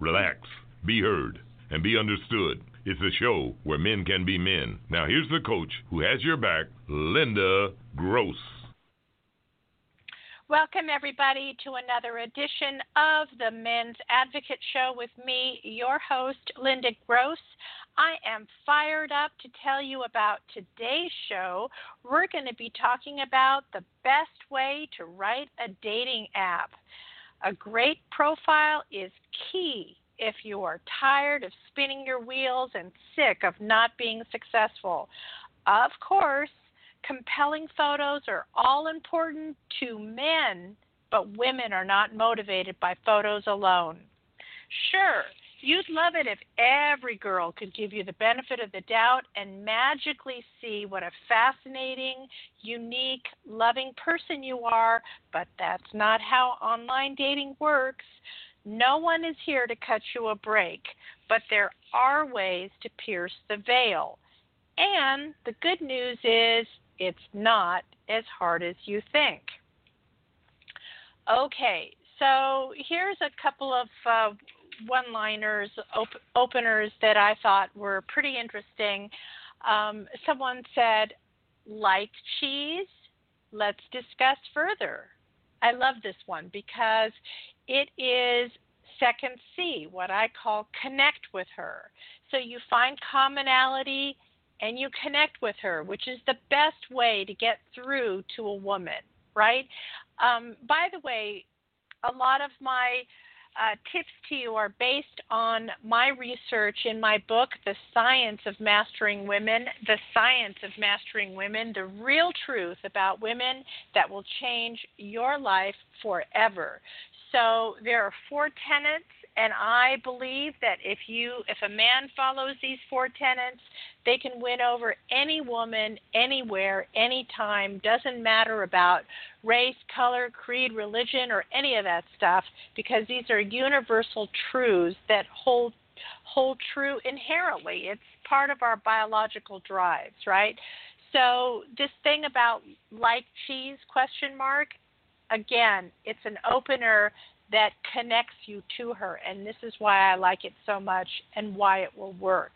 Relax, be heard, and be understood. It's a show where men can be men. Now, here's the coach who has your back, Linda Gross. Welcome, everybody, to another edition of the Men's Advocate Show with me, your host, Linda Gross. I am fired up to tell you about today's show. We're going to be talking about the best way to write a dating app. A great profile is key if you are tired of spinning your wheels and sick of not being successful. Of course, compelling photos are all important to men, but women are not motivated by photos alone. Sure, you'd love it if every girl could give you the benefit of the doubt and magically see what a fascinating, unique, loving person you are, but that's not how online dating works. No one is here to cut you a break, but there are ways to pierce the veil. And the good news is it's not as hard as you think. Okay, so here's a couple of uh, one liners, op- openers that I thought were pretty interesting. Um, someone said, like cheese? Let's discuss further. I love this one because it is second C, what I call connect with her. So you find commonality and you connect with her, which is the best way to get through to a woman, right? Um, by the way, a lot of my uh, tips to you are based on my research in my book, The Science of Mastering Women, The Science of Mastering Women, the real truth about women that will change your life forever. So there are four tenets and I believe that if you if a man follows these four tenets, they can win over any woman anywhere, anytime, doesn't matter about race, color, creed, religion or any of that stuff because these are universal truths that hold hold true inherently. It's part of our biological drives, right? So this thing about like cheese question mark again, it's an opener that connects you to her. And this is why I like it so much and why it will work.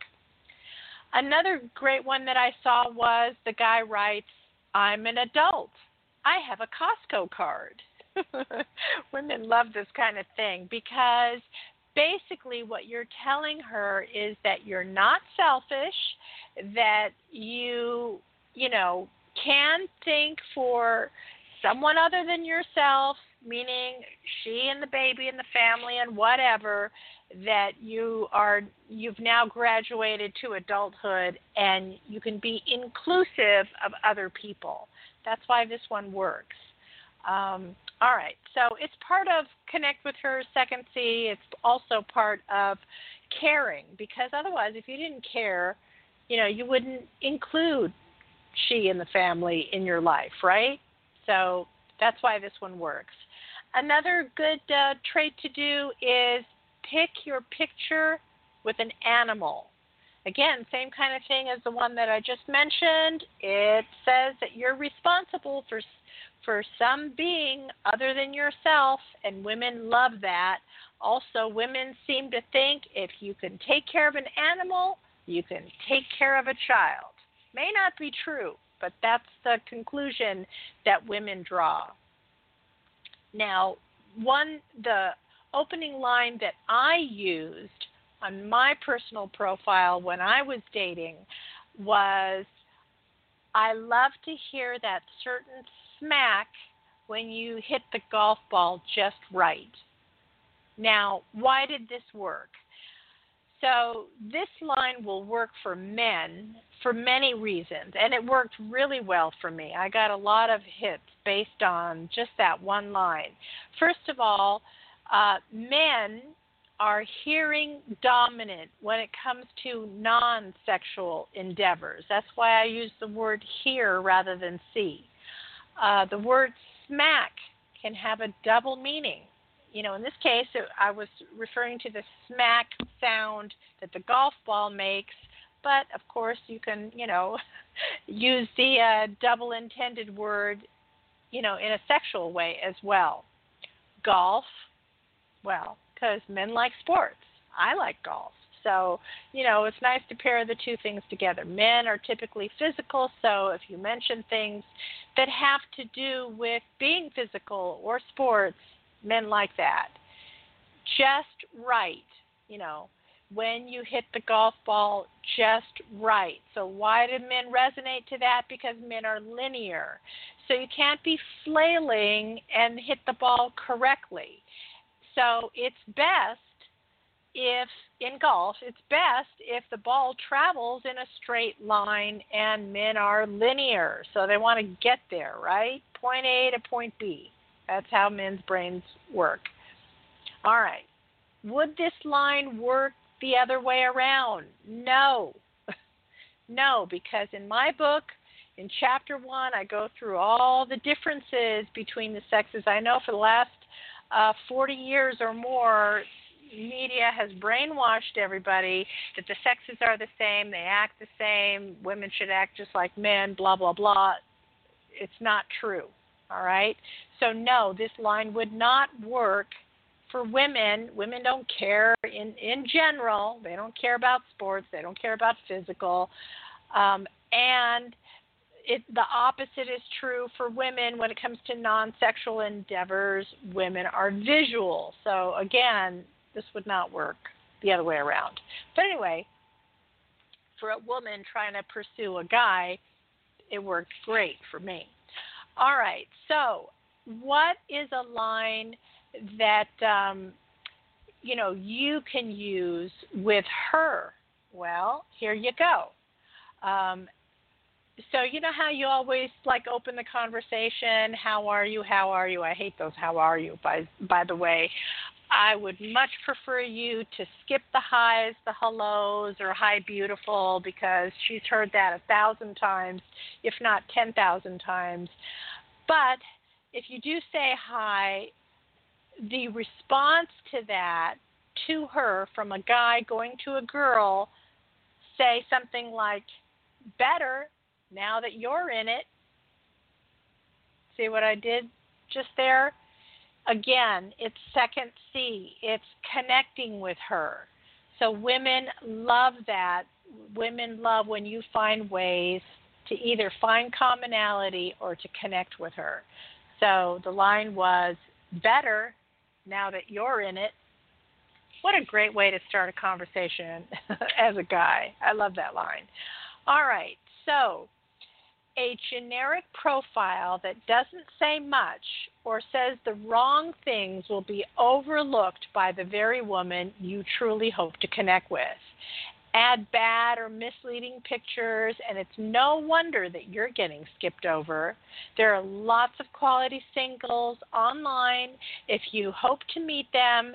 Another great one that I saw was the guy writes, I'm an adult. I have a Costco card. Women love this kind of thing because basically what you're telling her is that you're not selfish, that you, you know, can think for someone other than yourself, meaning she and the baby and the family and whatever that you are you've now graduated to adulthood and you can be inclusive of other people. That's why this one works. Um, all right. So it's part of connect with her second c. It's also part of caring because otherwise if you didn't care you know you wouldn't include she and the family in your life right? So that's why this one works Another good uh, trait to do is pick your picture with an animal. Again, same kind of thing as the one that I just mentioned. It says that you're responsible for for some being other than yourself, and women love that. Also, women seem to think if you can take care of an animal, you can take care of a child. May not be true, but that's the conclusion that women draw. Now, one the opening line that I used on my personal profile when I was dating was I love to hear that certain smack when you hit the golf ball just right. Now, why did this work? So, this line will work for men for many reasons, and it worked really well for me. I got a lot of hits based on just that one line. First of all, uh, men are hearing dominant when it comes to non sexual endeavors. That's why I use the word hear rather than see. Uh, the word smack can have a double meaning. You know, in this case, I was referring to the smack sound that the golf ball makes, but of course, you can, you know, use the uh, double intended word, you know, in a sexual way as well. Golf, well, because men like sports. I like golf. So, you know, it's nice to pair the two things together. Men are typically physical, so if you mention things that have to do with being physical or sports, men like that. Just right, you know, when you hit the golf ball just right. So, why do men resonate to that? Because men are linear. So, you can't be flailing and hit the ball correctly. So it's best if in golf, it's best if the ball travels in a straight line and men are linear. So they want to get there, right? Point A to point B. That's how men's brains work. All right. Would this line work the other way around? No. no, because in my book, in chapter one, I go through all the differences between the sexes. I know for the last uh, 40 years or more, media has brainwashed everybody that the sexes are the same, they act the same, women should act just like men, blah, blah, blah. It's not true. All right? So, no, this line would not work for women. Women don't care in, in general, they don't care about sports, they don't care about physical. Um, and it, the opposite is true for women when it comes to non-sexual endeavors. Women are visual, so again, this would not work the other way around. But anyway, for a woman trying to pursue a guy, it worked great for me. All right, so what is a line that um, you know you can use with her? Well, here you go. Um, so you know how you always like open the conversation? How are you? How are you? I hate those how are you by by the way. I would much prefer you to skip the highs the hellos or hi beautiful because she's heard that a thousand times if not ten thousand times. But if you do say hi the response to that to her from a guy going to a girl say something like better now that you're in it, see what I did just there? Again, it's second C, it's connecting with her. So women love that. Women love when you find ways to either find commonality or to connect with her. So the line was better now that you're in it. What a great way to start a conversation as a guy. I love that line. All right, so a generic profile that doesn't say much or says the wrong things will be overlooked by the very woman you truly hope to connect with. Add bad or misleading pictures, and it's no wonder that you're getting skipped over. There are lots of quality singles online. If you hope to meet them,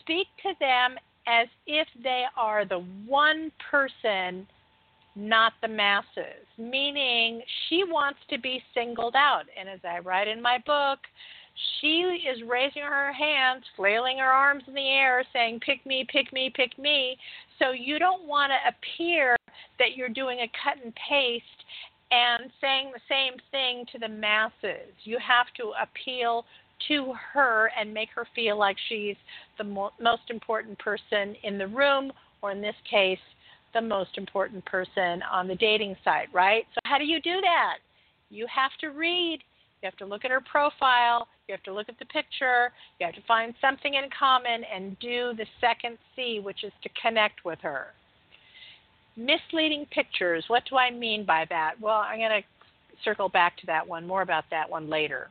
speak to them as if they are the one person not the masses, meaning she wants to be singled out. And as I write in my book, she is raising her hands, flailing her arms in the air, saying, Pick me, pick me, pick me. So you don't want to appear that you're doing a cut and paste and saying the same thing to the masses. You have to appeal to her and make her feel like she's the mo- most important person in the room, or in this case, the most important person on the dating site, right? So, how do you do that? You have to read, you have to look at her profile, you have to look at the picture, you have to find something in common and do the second C, which is to connect with her. Misleading pictures, what do I mean by that? Well, I'm going to circle back to that one, more about that one later.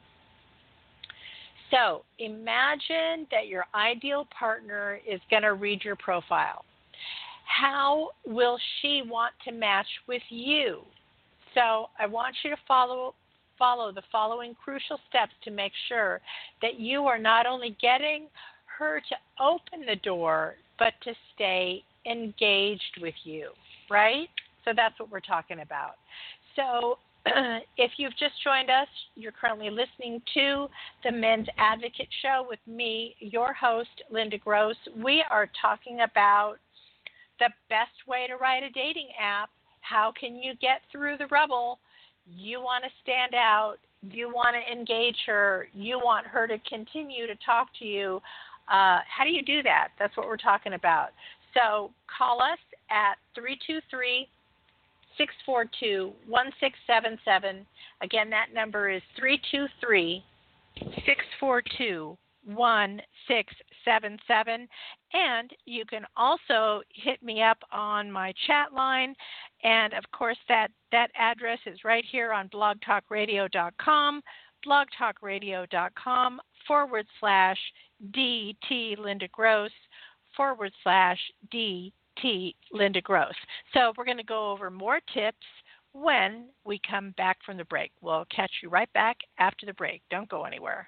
So, imagine that your ideal partner is going to read your profile how will she want to match with you? So I want you to follow follow the following crucial steps to make sure that you are not only getting her to open the door, but to stay engaged with you, right? So that's what we're talking about. So if you've just joined us, you're currently listening to the Men's Advocate Show with me, your host, Linda Gross. We are talking about the best way to write a dating app. How can you get through the rubble? You want to stand out. You want to engage her. You want her to continue to talk to you. Uh, how do you do that? That's what we're talking about. So call us at 323 642 1677. Again, that number is 323 642 1677. And you can also hit me up on my chat line. And of course, that, that address is right here on blogtalkradio.com, blogtalkradio.com forward slash DT Linda Gross forward slash DT Linda Gross. So we're going to go over more tips when we come back from the break. We'll catch you right back after the break. Don't go anywhere.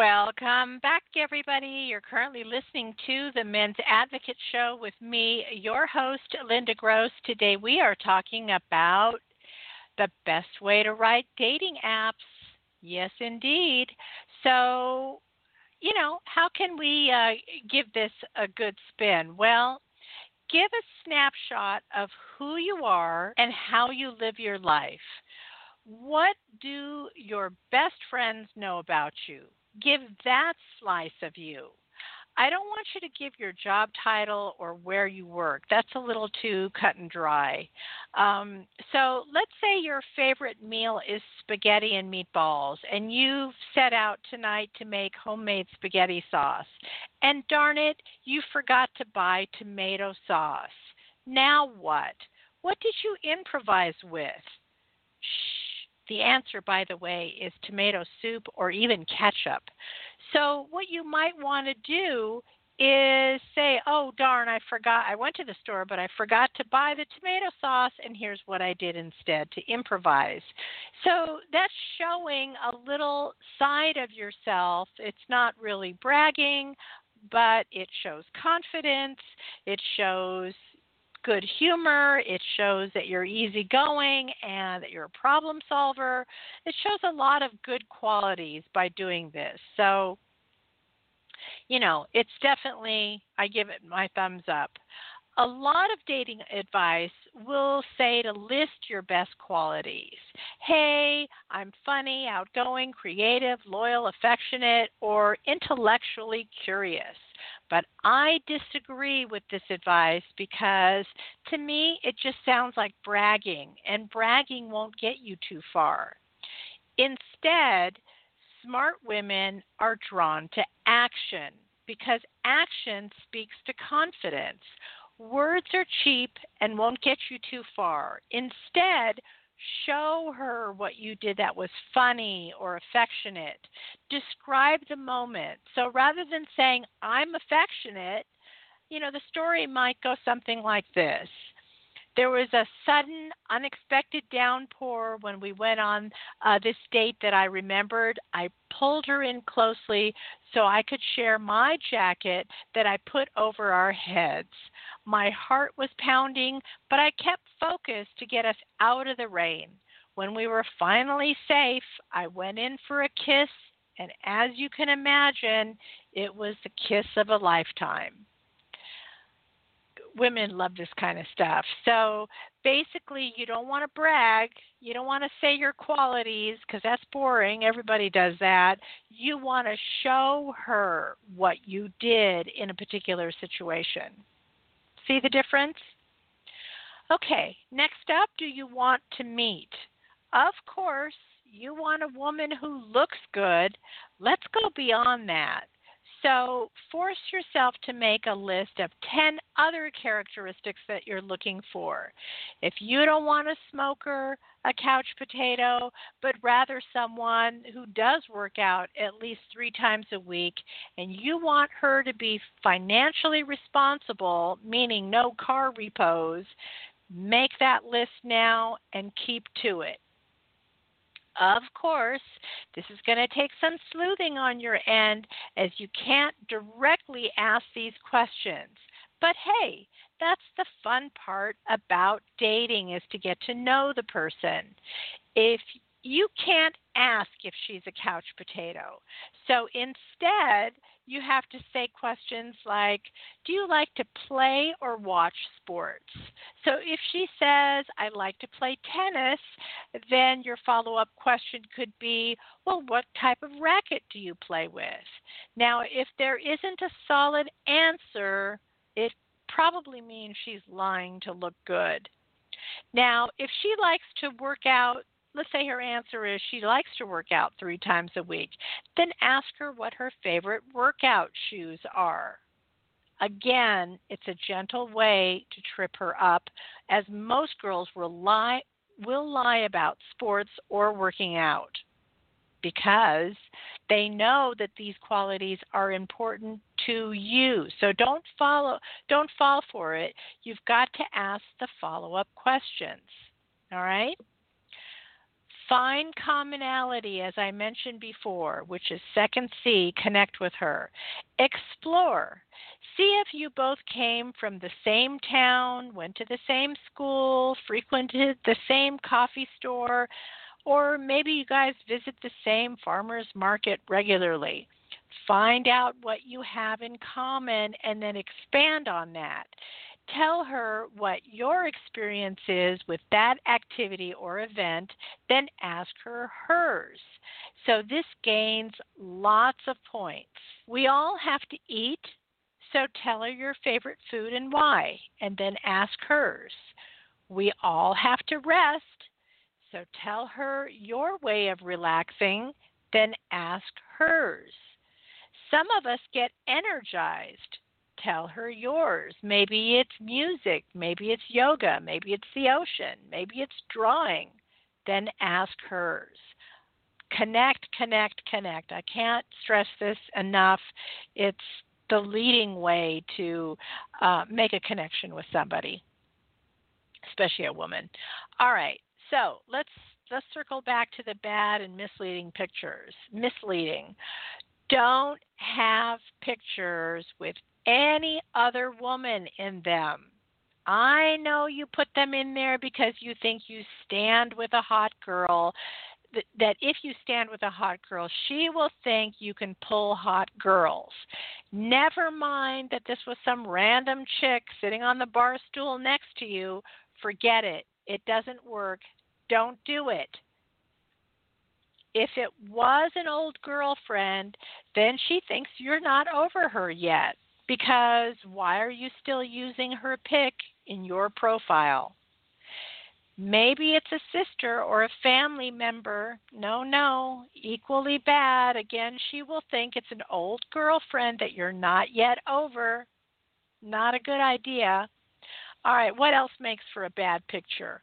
Welcome back, everybody. You're currently listening to the Men's Advocate Show with me, your host, Linda Gross. Today we are talking about the best way to write dating apps. Yes, indeed. So, you know, how can we uh, give this a good spin? Well, give a snapshot of who you are and how you live your life. What do your best friends know about you? Give that slice of you. I don't want you to give your job title or where you work. That's a little too cut and dry. Um, so let's say your favorite meal is spaghetti and meatballs, and you've set out tonight to make homemade spaghetti sauce. And darn it, you forgot to buy tomato sauce. Now what? What did you improvise with? The answer, by the way, is tomato soup or even ketchup. So, what you might want to do is say, oh, darn, I forgot. I went to the store, but I forgot to buy the tomato sauce, and here's what I did instead to improvise. So, that's showing a little side of yourself. It's not really bragging, but it shows confidence. It shows good humor. It shows that you're easygoing and that you're a problem solver. It shows a lot of good qualities by doing this. So, you know, it's definitely, I give it my thumbs up. A lot of dating advice will say to list your best qualities. Hey, I'm funny, outgoing, creative, loyal, affectionate, or intellectually curious. But I disagree with this advice because to me it just sounds like bragging, and bragging won't get you too far. Instead, smart women are drawn to action because action speaks to confidence. Words are cheap and won't get you too far. Instead, show her what you did that was funny or affectionate. Describe the moment. So rather than saying, I'm affectionate, you know, the story might go something like this. There was a sudden, unexpected downpour when we went on uh, this date that I remembered. I pulled her in closely so I could share my jacket that I put over our heads. My heart was pounding, but I kept focused to get us out of the rain. When we were finally safe, I went in for a kiss, and as you can imagine, it was the kiss of a lifetime women love this kind of stuff. So basically, you don't want to brag. You don't want to say your qualities because that's boring. Everybody does that. You want to show her what you did in a particular situation. See the difference? Okay, next up, do you want to meet? Of course, you want a woman who looks good. Let's go beyond that. So force yourself to make a list of 10 other characteristics that you're looking for. If you don't want a smoker, a couch potato, but rather someone who does work out at least three times a week, and you want her to be financially responsible, meaning no car repos, make that list now and keep to it. Of course, this is going to take some sleuthing on your end as you can't directly ask these questions. But hey, that's the fun part about dating is to get to know the person. If you can't ask if she's a couch potato. So instead, you have to say questions like Do you like to play or watch sports? So if she says, I like to play tennis, then your follow up question could be, Well, what type of racket do you play with? Now, if there isn't a solid answer, it probably means she's lying to look good. Now, if she likes to work out let's say her answer is she likes to work out three times a week, then ask her what her favorite workout shoes are. Again, it's a gentle way to trip her up, as most girls will lie, will lie about sports or working out because they know that these qualities are important to you. So don't follow don't fall for it. You've got to ask the follow-up questions. All right? Find commonality, as I mentioned before, which is second C, connect with her. Explore. See if you both came from the same town, went to the same school, frequented the same coffee store, or maybe you guys visit the same farmer's market regularly. Find out what you have in common and then expand on that tell her what your experience is with that activity or event, then ask her hers. So this gains lots of points. We all have to eat, so tell her your favorite food and why, and then ask hers. We all have to rest, so tell her your way of relaxing, then ask hers. Some of us get energized tell her yours. Maybe it's music, maybe it's yoga, maybe it's the ocean, maybe it's drawing. Then ask hers. Connect, connect, connect. I can't stress this enough. It's the leading way to uh, make a connection with somebody, especially a woman. All right, so let's let's circle back to the bad and misleading pictures. Misleading. Don't have pictures with any other woman in them. I know you put them in there because you think you stand with a hot girl. That if you stand with a hot girl, she will think you can pull hot girls. Never mind that this was some random chick sitting on the bar stool next to you. Forget it. It doesn't work. Don't do it. If it was an old girlfriend, then she thinks you're not over her yet Because why are you still using her pic in your profile? Maybe it's a sister or a family member. No, no, equally bad. Again, she will think it's an old girlfriend that you're not yet over. Not a good idea. All right, what else makes for a bad picture?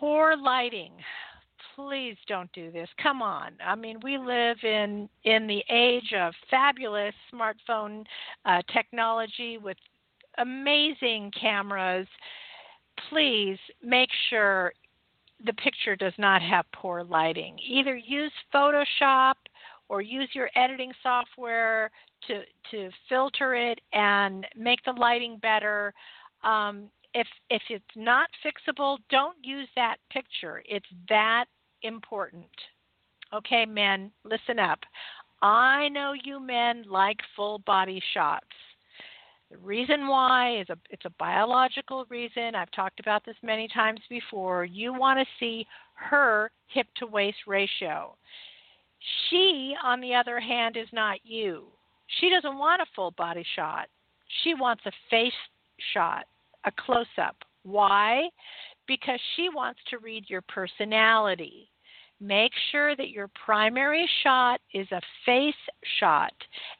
Poor lighting. Please don't do this. Come on. I mean, we live in in the age of fabulous smartphone uh, technology with amazing cameras. Please make sure the picture does not have poor lighting. Either use Photoshop or use your editing software to to filter it and make the lighting better. Um, if if it's not fixable, don't use that picture. It's that important. Okay, men, listen up. I know you men like full body shots. The reason why is a it's a biological reason. I've talked about this many times before. You want to see her hip to waist ratio. She, on the other hand, is not you. She doesn't want a full body shot. She wants a face shot, a close up. Why? Because she wants to read your personality. Make sure that your primary shot is a face shot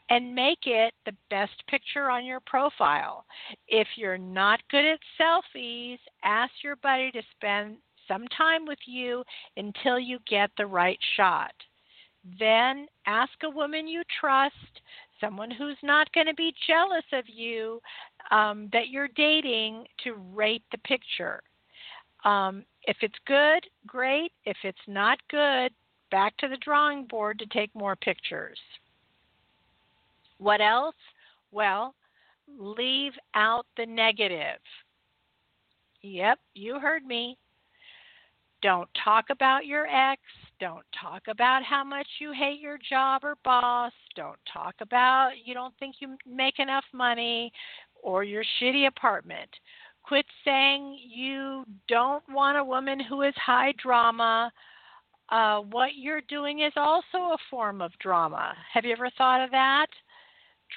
and make it the best picture on your profile. If you're not good at selfies, ask your buddy to spend some time with you until you get the right shot. Then ask a woman you trust, someone who's not going to be jealous of you um, that you're dating, to rate the picture. Um, if it's good, great. If it's not good, back to the drawing board to take more pictures. What else? Well, leave out the negative. Yep, you heard me. Don't talk about your ex. Don't talk about how much you hate your job or boss. Don't talk about you don't think you make enough money or your shitty apartment. Quit saying you don't want a woman who is high drama. Uh, what you're doing is also a form of drama. Have you ever thought of that?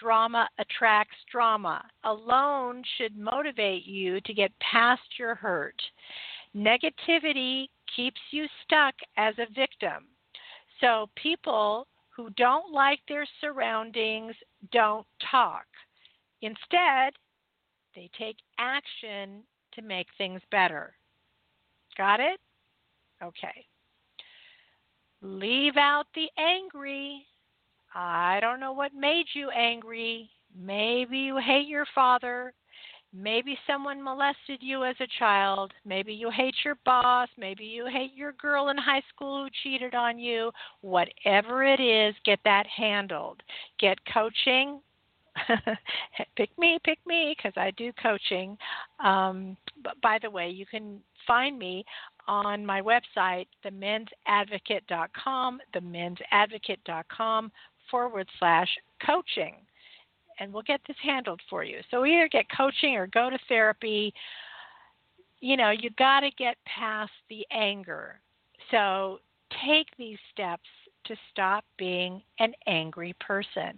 Drama attracts drama. Alone should motivate you to get past your hurt. Negativity keeps you stuck as a victim. So people who don't like their surroundings don't talk. Instead, they take action to make things better. Got it? Okay. Leave out the angry. I don't know what made you angry. Maybe you hate your father. Maybe someone molested you as a child. Maybe you hate your boss. Maybe you hate your girl in high school who cheated on you. Whatever it is, get that handled. Get coaching. pick me, pick me, because I do coaching. Um, but by the way, you can find me on my website, themensadvocate.com, themensadvocate.com forward slash coaching and we'll get this handled for you. So either get coaching or go to therapy. You know, you got to get past the anger. So take these steps to stop being an angry person.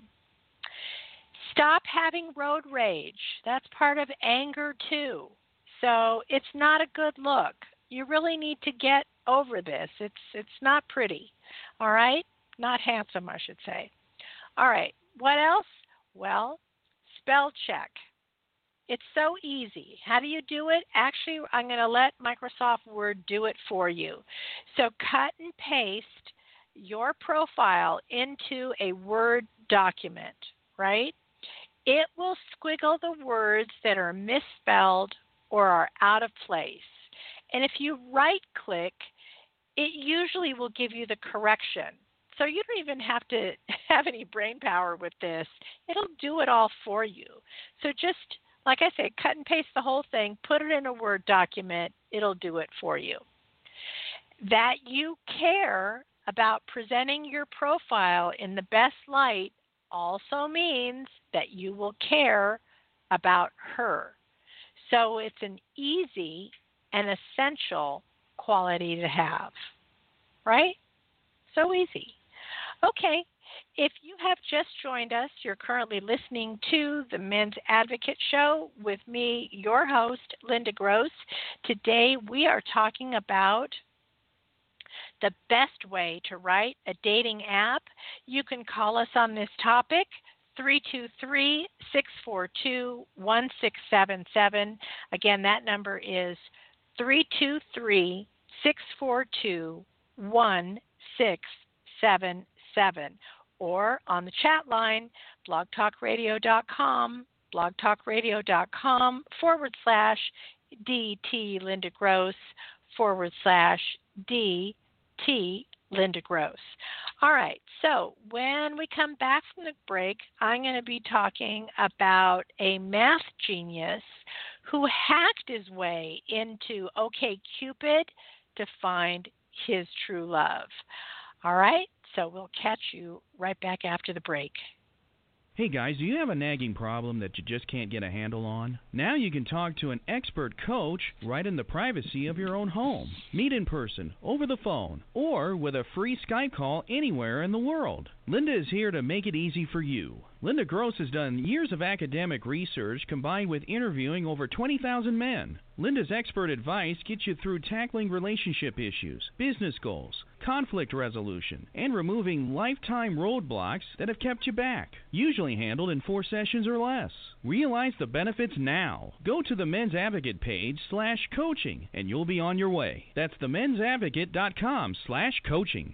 Stop having road rage. That's part of anger too. So it's not a good look. You really need to get over this. It's it's not pretty. All right? Not handsome, I should say. All right. What else? Well, spell check. It's so easy. How do you do it? Actually, I'm going to let Microsoft Word do it for you. So cut and paste your profile into a Word document, right? It will squiggle the words that are misspelled or are out of place. And if you right click, it usually will give you the correction. So you don't even have to have any brain power with this. It'll do it all for you. So just like I said, cut and paste the whole thing, put it in a Word document, it'll do it for you. That you care about presenting your profile in the best light also means that you will care about her. So it's an easy and essential quality to have. Right? So easy. Okay, If you have just joined us, you're currently listening to the Men's Advocate Show with me, your host, Linda Gross. Today we are talking about the best way to write a dating app. You can call us on this topic. 323 642 1677. Again, that number is 323 642 1677 or on the chat line, blogtalkradio.com, blogtalkradio.com forward slash DT Linda Gross forward slash DT Linda Gross. All right, so when we come back from the break, I'm going to be talking about a math genius who hacked his way into OKCupid to find his true love. All right, so we'll catch you right back after the break. Hey guys, do you have a nagging problem that you just can't get a handle on? Now you can talk to an expert coach right in the privacy of your own home. Meet in person, over the phone, or with a free Skype call anywhere in the world. Linda is here to make it easy for you. Linda Gross has done years of academic research combined with interviewing over 20,000 men. Linda's expert advice gets you through tackling relationship issues, business goals, conflict resolution, and removing lifetime roadblocks that have kept you back. Usually handled in four sessions or less. Realize the benefits now. Go to the Men's Advocate page slash coaching and you'll be on your way. That's themensadvocate.com slash coaching.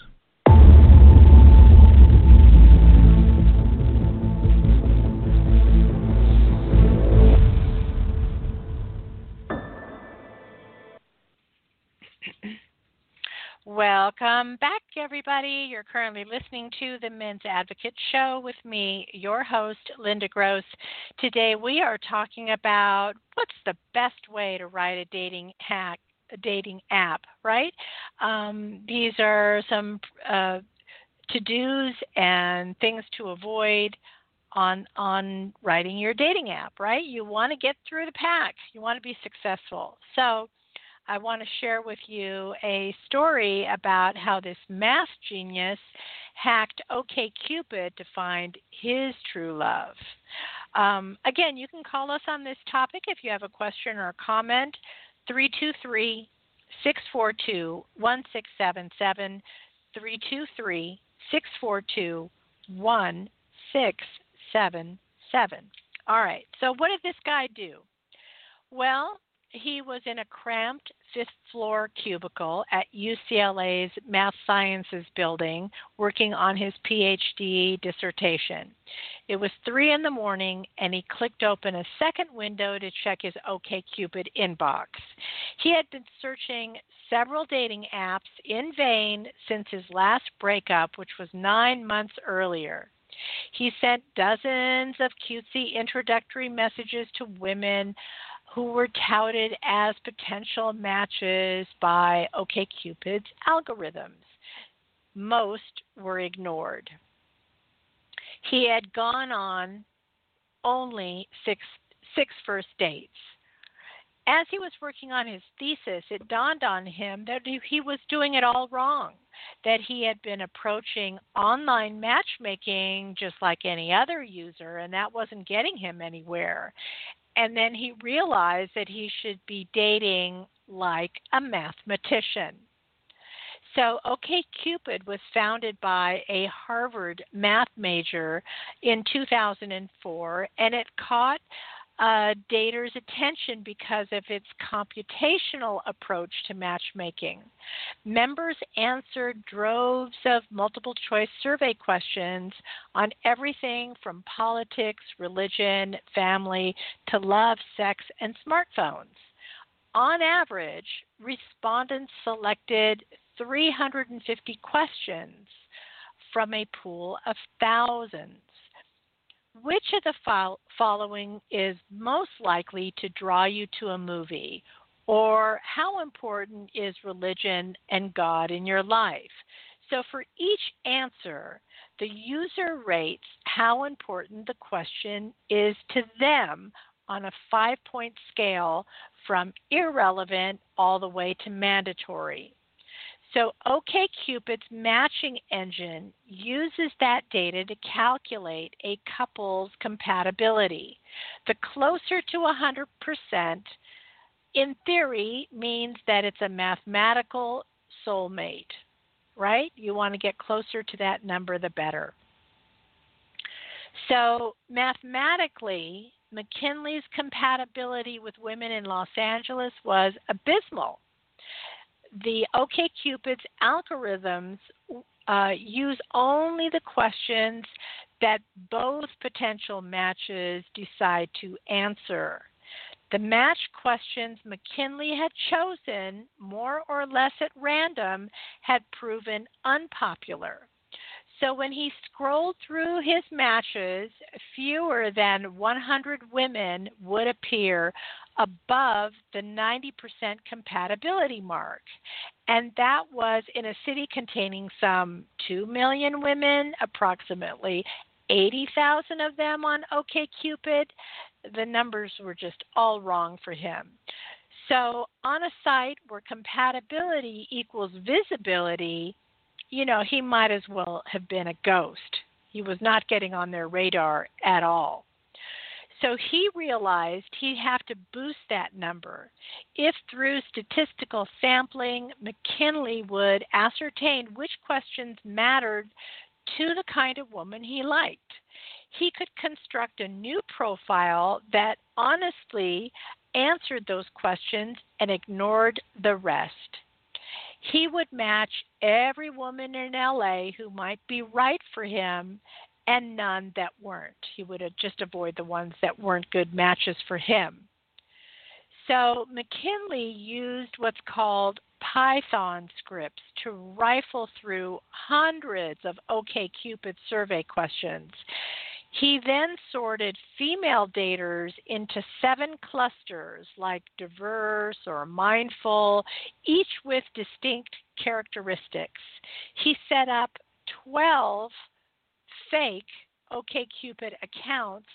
Welcome back, everybody. You're currently listening to the Men's Advocate Show with me, your host, Linda Gross. Today we are talking about what's the best way to write a dating hack, a dating app, right? Um, these are some uh, to dos and things to avoid on on writing your dating app, right? You want to get through the pack. You want to be successful. So I want to share with you a story about how this math genius hacked OKCupid to find his true love. Um, again, you can call us on this topic if you have a question or a comment. 323 642 1677. 323 642 1677. All right, so what did this guy do? Well, he was in a cramped fifth floor cubicle at UCLA's Math Sciences building working on his PhD dissertation. It was three in the morning, and he clicked open a second window to check his OKCupid inbox. He had been searching several dating apps in vain since his last breakup, which was nine months earlier. He sent dozens of cutesy introductory messages to women who were touted as potential matches by OKCupid's algorithms. Most were ignored. He had gone on only six, six first dates. As he was working on his thesis, it dawned on him that he was doing it all wrong, that he had been approaching online matchmaking just like any other user, and that wasn't getting him anywhere and then he realized that he should be dating like a mathematician. So, OKCupid was founded by a Harvard math major in 2004, and it caught uh, daters' attention because of its computational approach to matchmaking. Members answered droves of multiple choice survey questions on everything from politics, religion, family, to love, sex, and smartphones. On average, respondents selected 350 questions from a pool of thousands. Which of the fo- following is most likely to draw you to a movie? Or how important is religion and God in your life? So for each answer, the user rates how important the question is to them on a five point scale from irrelevant all the way to mandatory. So OKCupid's matching engine uses that data to calculate a couple's compatibility. The closer to 100%, in theory, means that it's a mathematical soulmate, right? You want to get closer to that number, the better. So, mathematically, McKinlay's compatibility with women in Los Angeles was abysmal. The OKCupid's algorithms uh, use only the questions that both potential matches decide to answer. The match questions McKinlay had chosen, more or less at random, had proven unpopular. So when he scrolled through his matches, fewer than 100 women would appear above the 90% compatibility mark. And that was in a city containing some 2 million women, approximately 80,000 of them on OKCupid. The numbers were just all wrong for him. So, on a site where compatibility equals visibility, you know, he might as well have been a ghost. He was not getting on their radar at all. So he realized he'd have to boost that number. If through statistical sampling, McKinlay would ascertain which questions mattered to the kind of woman he liked, he could construct a new profile that honestly answered those questions and ignored the rest he would match every woman in LA who might be right for him and none that weren't. He would just avoid the ones that weren't good matches for him. So McKinlay used what's called Python scripts to rifle through hundreds of OKCupid survey questions. He then sorted female daters into seven clusters, like diverse or mindful, each with distinct characteristics. He set up 12 fake OKCupid accounts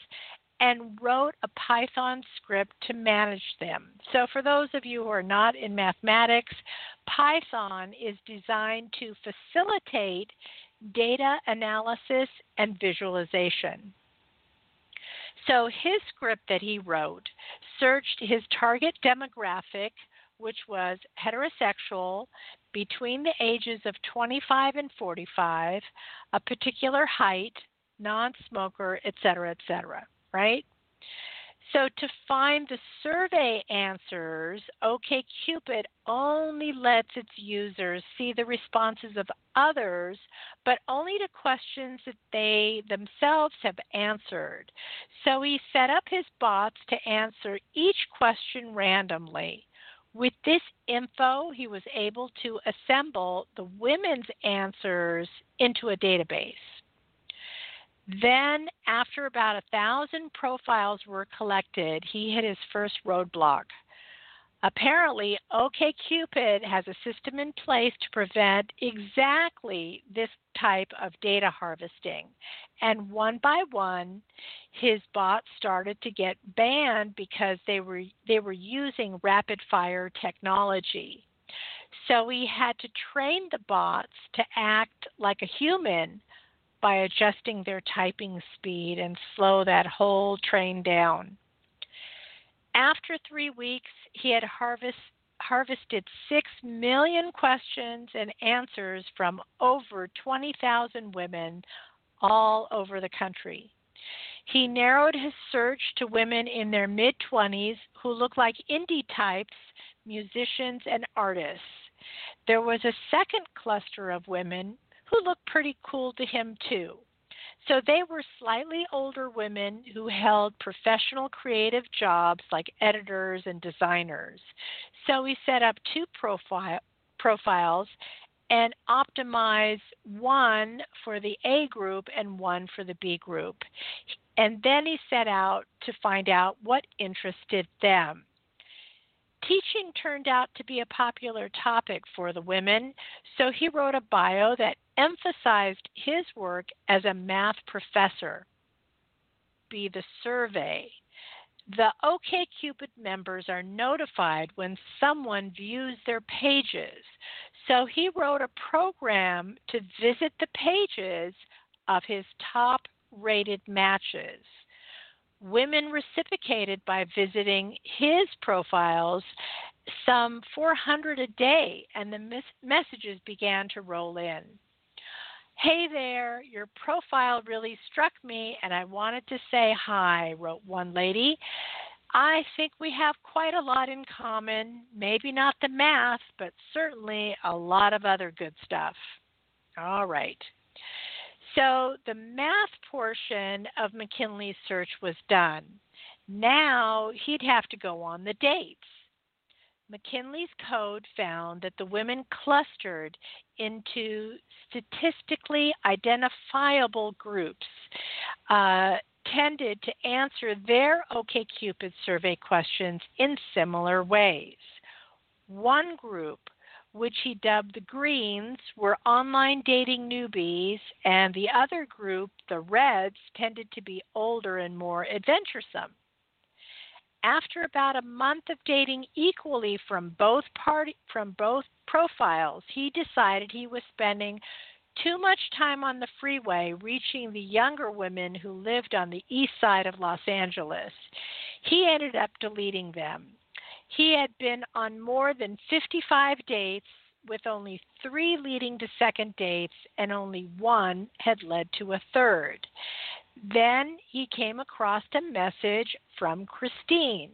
and wrote a Python script to manage them. So, for those of you who are not in mathematics, Python is designed to facilitate data analysis and visualization. So, his script that he wrote searched his target demographic, which was heterosexual, between the ages of 25 and 45, a particular height, non smoker, etc., etc., right? So to find the survey answers, OKCupid only lets its users see the responses of others, but only to questions that they themselves have answered. So he set up his bots to answer each question randomly. With this info, he was able to assemble the women's answers into a database. Then, after about a thousand profiles were collected, he hit his first roadblock. Apparently, OKCupid has a system in place to prevent exactly this type of data harvesting. And one by one, his bots started to get banned because they were they were using rapid fire technology. So he had to train the bots to act like a human by adjusting their typing speed and slow that whole train down. After three weeks, he had harvest, harvested 6 million questions and answers from over 20,000 women all over the country. He narrowed his search to women in their mid 20s who look like indie types, musicians, and artists. There was a second cluster of women who looked pretty cool to him too. So they were slightly older women who held professional creative jobs like editors and designers. So he set up two profile, profiles and optimized one for the A group and one for the B group. And then he set out to find out what interested them. Teaching turned out to be a popular topic for the women, so he wrote a bio that emphasized his work as a math professor. Be the survey. The OKCupid members are notified when someone views their pages, so he wrote a program to visit the pages of his top rated matches. Women reciprocated by visiting his profiles some 400 a day, and the mes- messages began to roll in. Hey there, your profile really struck me, and I wanted to say hi, wrote one lady. I think we have quite a lot in common. Maybe not the math, but certainly a lot of other good stuff. All right. So the math portion of McKinlay's search was done. Now he'd have to go on the dates. McKinlay's code found that the women clustered into statistically identifiable groups uh, tended to answer their OKCupid survey questions in similar ways. One group, which he dubbed the Greens, were online dating newbies, and the other group, the Reds, tended to be older and more adventuresome. After about a month of dating equally from both party, from both profiles, he decided he was spending too much time on the freeway reaching the younger women who lived on the east side of Los Angeles. He ended up deleting them. He had been on more than 55 dates, with only three leading to second dates, and only one had led to a third. Then he came across a message from Christine.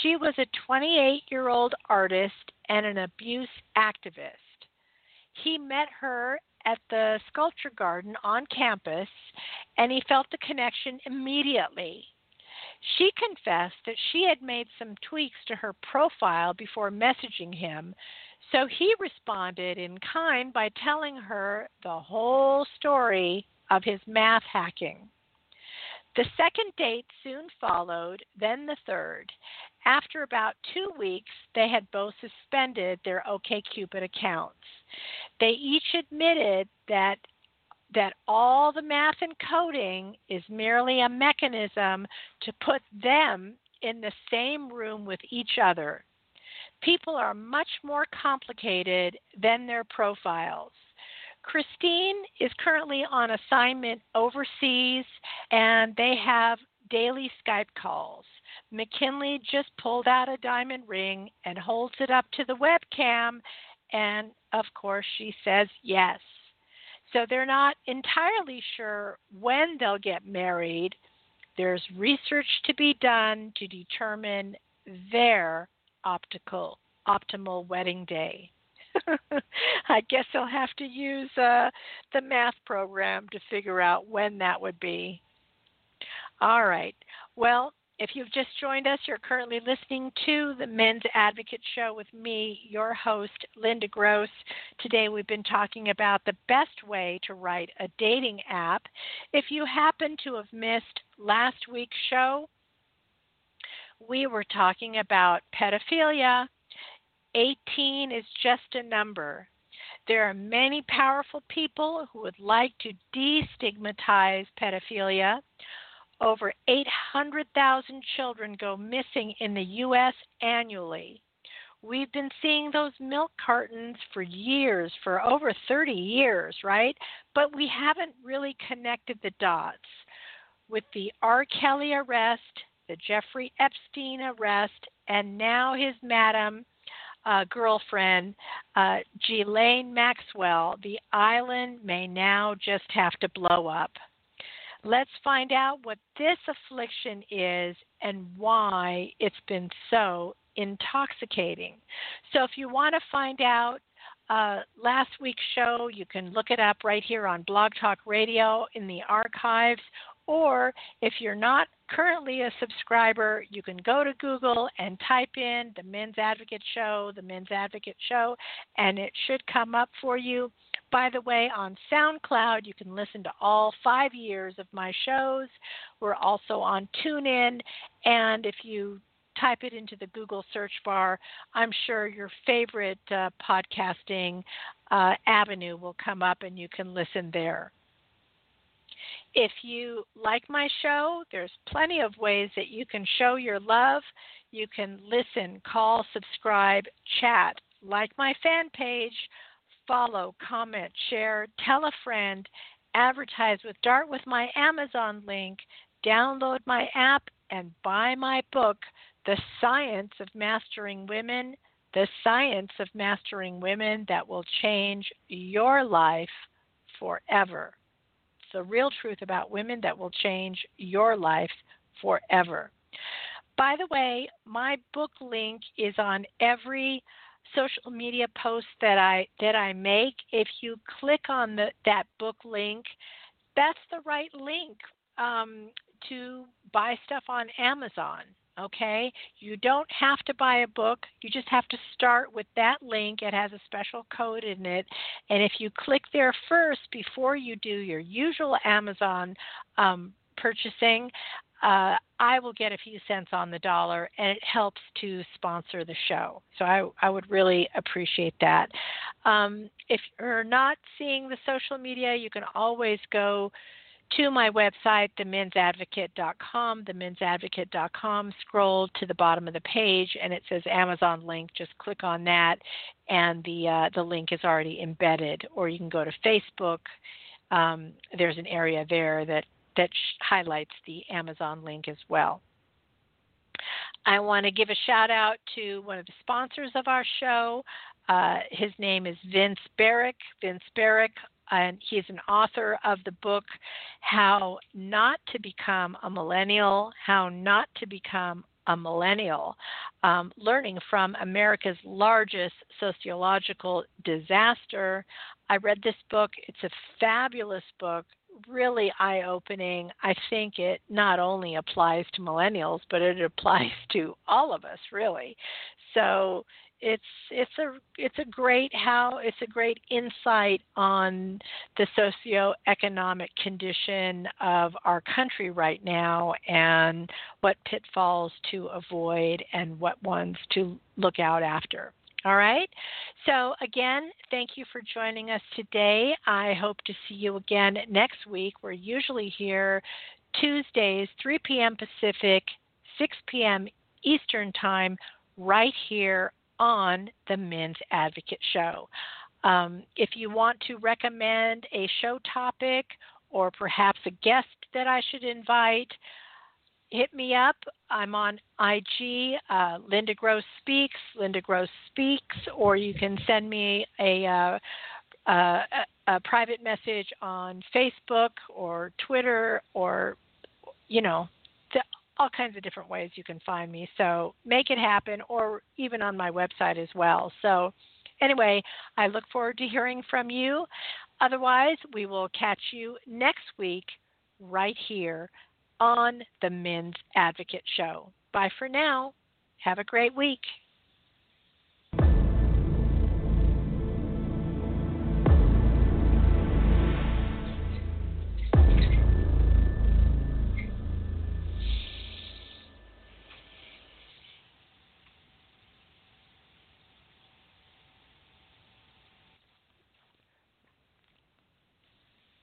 She was a 28 year old artist and an abuse activist. He met her at the sculpture garden on campus and he felt the connection immediately. She confessed that she had made some tweaks to her profile before messaging him, so he responded in kind by telling her the whole story of his math hacking. The second date soon followed, then the third. After about two weeks, they had both suspended their OKCupid accounts. They each admitted that that all the math and coding is merely a mechanism to put them in the same room with each other. People are much more complicated than their profiles. Christine is currently on assignment overseas and they have daily Skype calls. McKinlay just pulled out a diamond ring and holds it up to the webcam, and of course, she says yes. So they're not entirely sure when they'll get married. There's research to be done to determine their optical optimal wedding day. I guess they'll have to use uh, the math program to figure out when that would be. All right. Well, if you've just joined us, you're currently listening to the Men's Advocate Show with me, your host, Linda Gross. Today we've been talking about the best way to write a dating app. If you happen to have missed last week's show, we were talking about pedophilia 18 is just a number. There are many powerful people who would like to destigmatize pedophilia. Over 800,000 children go missing in the U.S. annually. We've been seeing those milk cartons for years, for over 30 years, right? But we haven't really connected the dots. With the R. Kelly arrest, the Jeffrey Epstein arrest, and now his madam uh, girlfriend, uh, Ghislaine Maxwell, the island may now just have to blow up. Let's find out what this affliction is and why it's been so intoxicating. So, if you want to find out uh, last week's show, you can look it up right here on Blog Talk Radio in the archives. Or if you're not currently a subscriber, you can go to Google and type in the Men's Advocate Show, the Men's Advocate Show, and it should come up for you. By the way, on SoundCloud, you can listen to all five years of my shows. We're also on TuneIn, and if you type it into the Google search bar, I'm sure your favorite uh, podcasting uh, avenue will come up and you can listen there. If you like my show, there's plenty of ways that you can show your love. You can listen, call, subscribe, chat, like my fan page, follow, comment, share, tell a friend, advertise with Dart with my Amazon link, download my app, and buy my book, The Science of Mastering Women, The Science of Mastering Women That Will Change Your Life Forever. It's the real truth about women that will change your life forever. By the way, my book link is on every social media post that I that I make. If you click on the, that book link, that's the right link um, to buy stuff on Amazon. Okay, you don't have to buy a book. You just have to start with that link. It has a special code in it, and if you click there first before you do your usual Amazon um, purchasing, uh, I will get a few cents on the dollar, and it helps to sponsor the show. So I, I would really appreciate that. Um, if you're not seeing the social media, you can always go to my website, themensadvocate.com. Themensadvocate.com. Scroll to the bottom of the page, and it says Amazon link. Just click on that, and the uh, the link is already embedded. Or you can go to Facebook. Um, there's an area there that that highlights the Amazon link as well. I want to give a shout out to one of the sponsors of our show. Uh, his name is Vince Barrick. Vince Barrick and he's an author of the book How Not to Become a Millennial, How Not to Become a Millennial, um, learning from America's largest sociological disaster. I read this book, it's a fabulous book. Really eye opening. I think it not only applies to millennials, but it applies to all of us, really. So it's it's a it's a great how it's a great insight on the socioeconomic condition of our country right now and what pitfalls to avoid and what ones to look out after. All right. So, again, thank you for joining us today. I hope to see you again next week. We're usually here Tuesdays, 3 p.m. Pacific, 6 p.m. Eastern Time, right here on the Men's Advocate Show. Um, if you want to recommend a show topic or perhaps a guest that I should invite, hit me up. I'm on IG, uh, Linda Gross Speaks, Linda Gross Speaks, or you can send me a, uh, uh, a private message on Facebook or Twitter or, you know, all kinds of different ways you can find me. So make it happen, or even on my website as well. So, anyway, I look forward to hearing from you. Otherwise, we will catch you next week right here on the Men's Advocate Show. Bye for now. Have a great week.